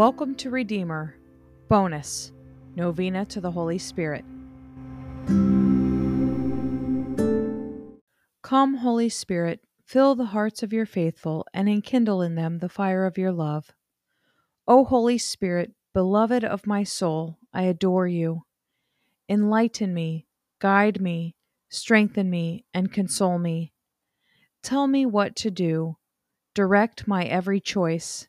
Welcome to Redeemer. Bonus Novena to the Holy Spirit. Come, Holy Spirit, fill the hearts of your faithful and enkindle in them the fire of your love. O Holy Spirit, beloved of my soul, I adore you. Enlighten me, guide me, strengthen me, and console me. Tell me what to do, direct my every choice.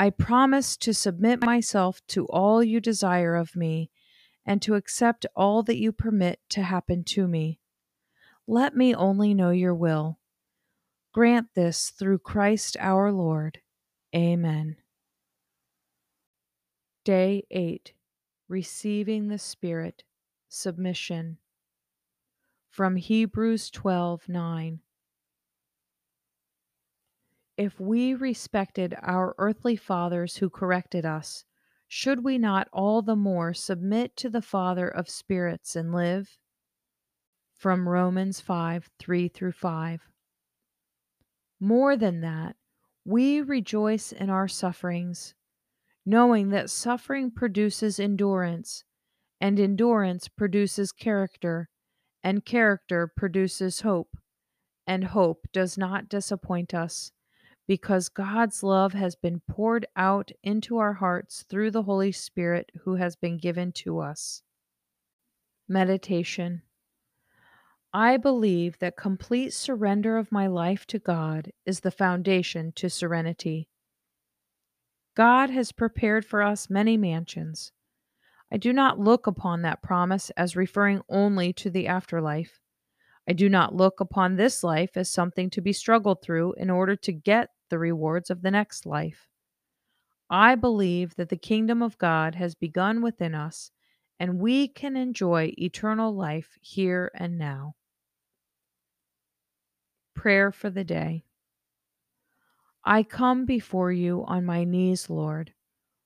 I promise to submit myself to all you desire of me and to accept all that you permit to happen to me. Let me only know your will. Grant this through Christ our Lord. Amen. Day 8 Receiving the Spirit, Submission. From Hebrews 12 9. If we respected our earthly fathers who corrected us, should we not all the more submit to the Father of spirits and live? From Romans 5 3 through 5. More than that, we rejoice in our sufferings knowing that suffering produces endurance, and endurance produces character, and character produces hope, and hope does not disappoint us, because God's love has been poured out into our hearts through the Holy Spirit who has been given to us. Meditation. I believe that complete surrender of my life to God is the foundation to serenity. God has prepared for us many mansions. I do not look upon that promise as referring only to the afterlife. I do not look upon this life as something to be struggled through in order to get the rewards of the next life. I believe that the kingdom of God has begun within us, and we can enjoy eternal life here and now. Prayer for the day. I come before you on my knees, Lord,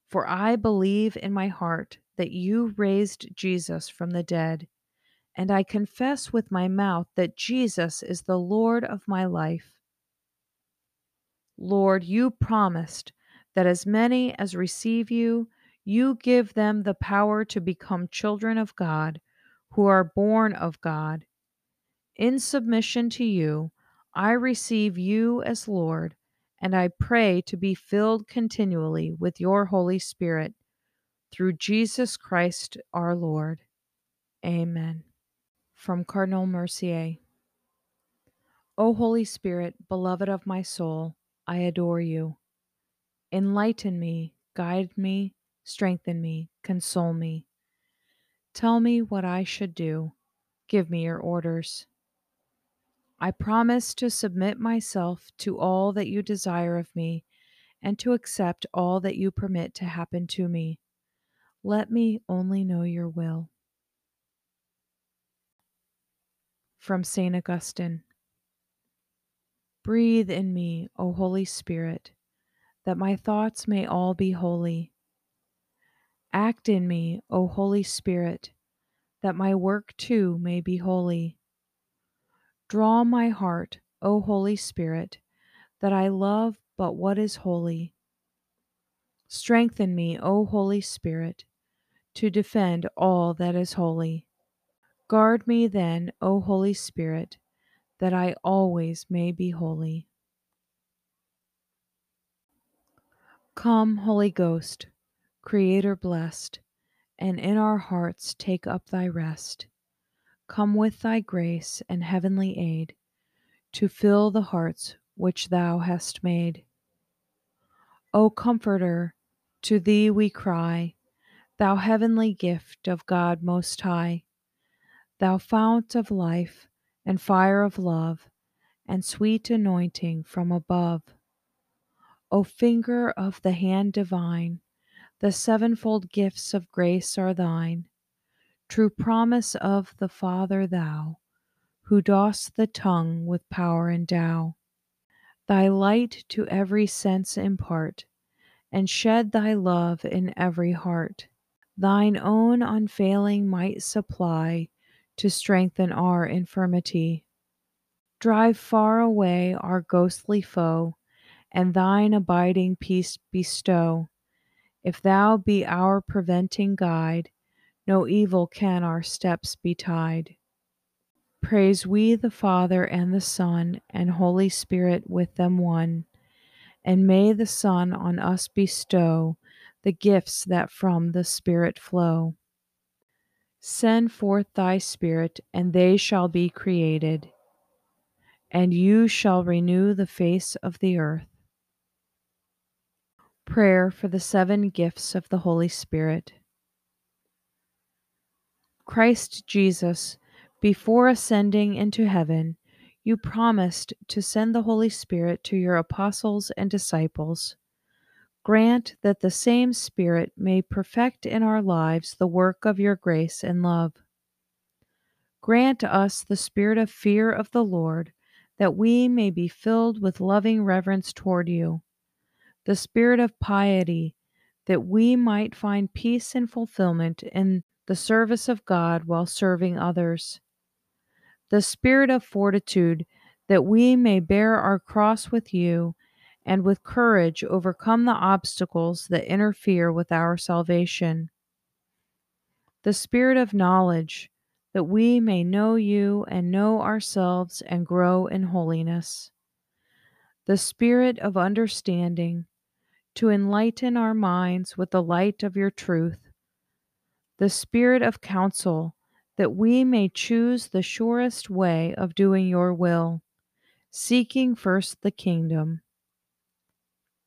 for I believe in my heart that you raised Jesus from the dead, and I confess with my mouth that Jesus is the Lord of my life. Lord, you promised that as many as receive you, you give them the power to become children of God, who are born of God. In submission to you, I receive you as Lord and I pray to be filled continually with your Holy Spirit through Jesus Christ our Lord. Amen. From Cardinal Mercier O Holy Spirit, beloved of my soul, I adore you. Enlighten me, guide me, strengthen me, console me. Tell me what I should do. Give me your orders. I promise to submit myself to all that you desire of me and to accept all that you permit to happen to me. Let me only know your will. From St. Augustine Breathe in me, O Holy Spirit, that my thoughts may all be holy. Act in me, O Holy Spirit, that my work too may be holy. Draw my heart, O Holy Spirit, that I love but what is holy. Strengthen me, O Holy Spirit, to defend all that is holy. Guard me then, O Holy Spirit, that I always may be holy. Come, Holy Ghost, Creator blessed, and in our hearts take up thy rest. Come with thy grace and heavenly aid to fill the hearts which thou hast made. O Comforter, to thee we cry, thou heavenly gift of God Most High, thou fount of life and fire of love, and sweet anointing from above. O finger of the hand divine, the sevenfold gifts of grace are thine true promise of the Father thou, who dost the tongue with power endow. Thy light to every sense impart, and shed thy love in every heart. Thine own unfailing might supply to strengthen our infirmity. Drive far away our ghostly foe, and thine abiding peace bestow If thou be our preventing guide, no evil can our steps betide. Praise we the Father and the Son and Holy Spirit with them one. And may the Son on us bestow the gifts that from the Spirit flow. Send forth thy Spirit, and they shall be created, and you shall renew the face of the earth. Prayer for the seven gifts of the Holy Spirit. Christ Jesus, before ascending into heaven, you promised to send the Holy Spirit to your apostles and disciples. Grant that the same Spirit may perfect in our lives the work of your grace and love. Grant us the spirit of fear of the Lord, that we may be filled with loving reverence toward you, the spirit of piety, that we might find peace and fulfillment in the service of God while serving others the spirit of fortitude, that we may bear our cross with you and with courage overcome the obstacles that interfere with our salvation. The spirit of knowledge, that we may know you and know ourselves and grow in holiness. The spirit of understanding, to enlighten our minds with the light of your truth. The spirit of counsel, that we may choose the surest way of doing your will, seeking first the kingdom.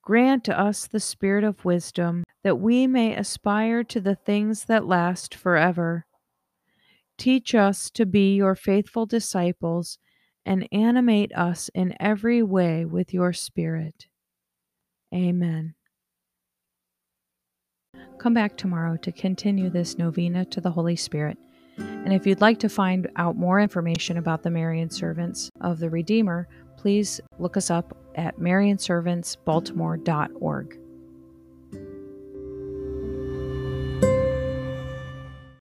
Grant us the spirit of wisdom, that we may aspire to the things that last forever. Teach us to be your faithful disciples and animate us in every way with your Spirit. Amen. Come back tomorrow to continue this novena to the Holy Spirit. And if you'd like to find out more information about the Marian Servants of the Redeemer, please look us up at marianservantsbaltimore.org.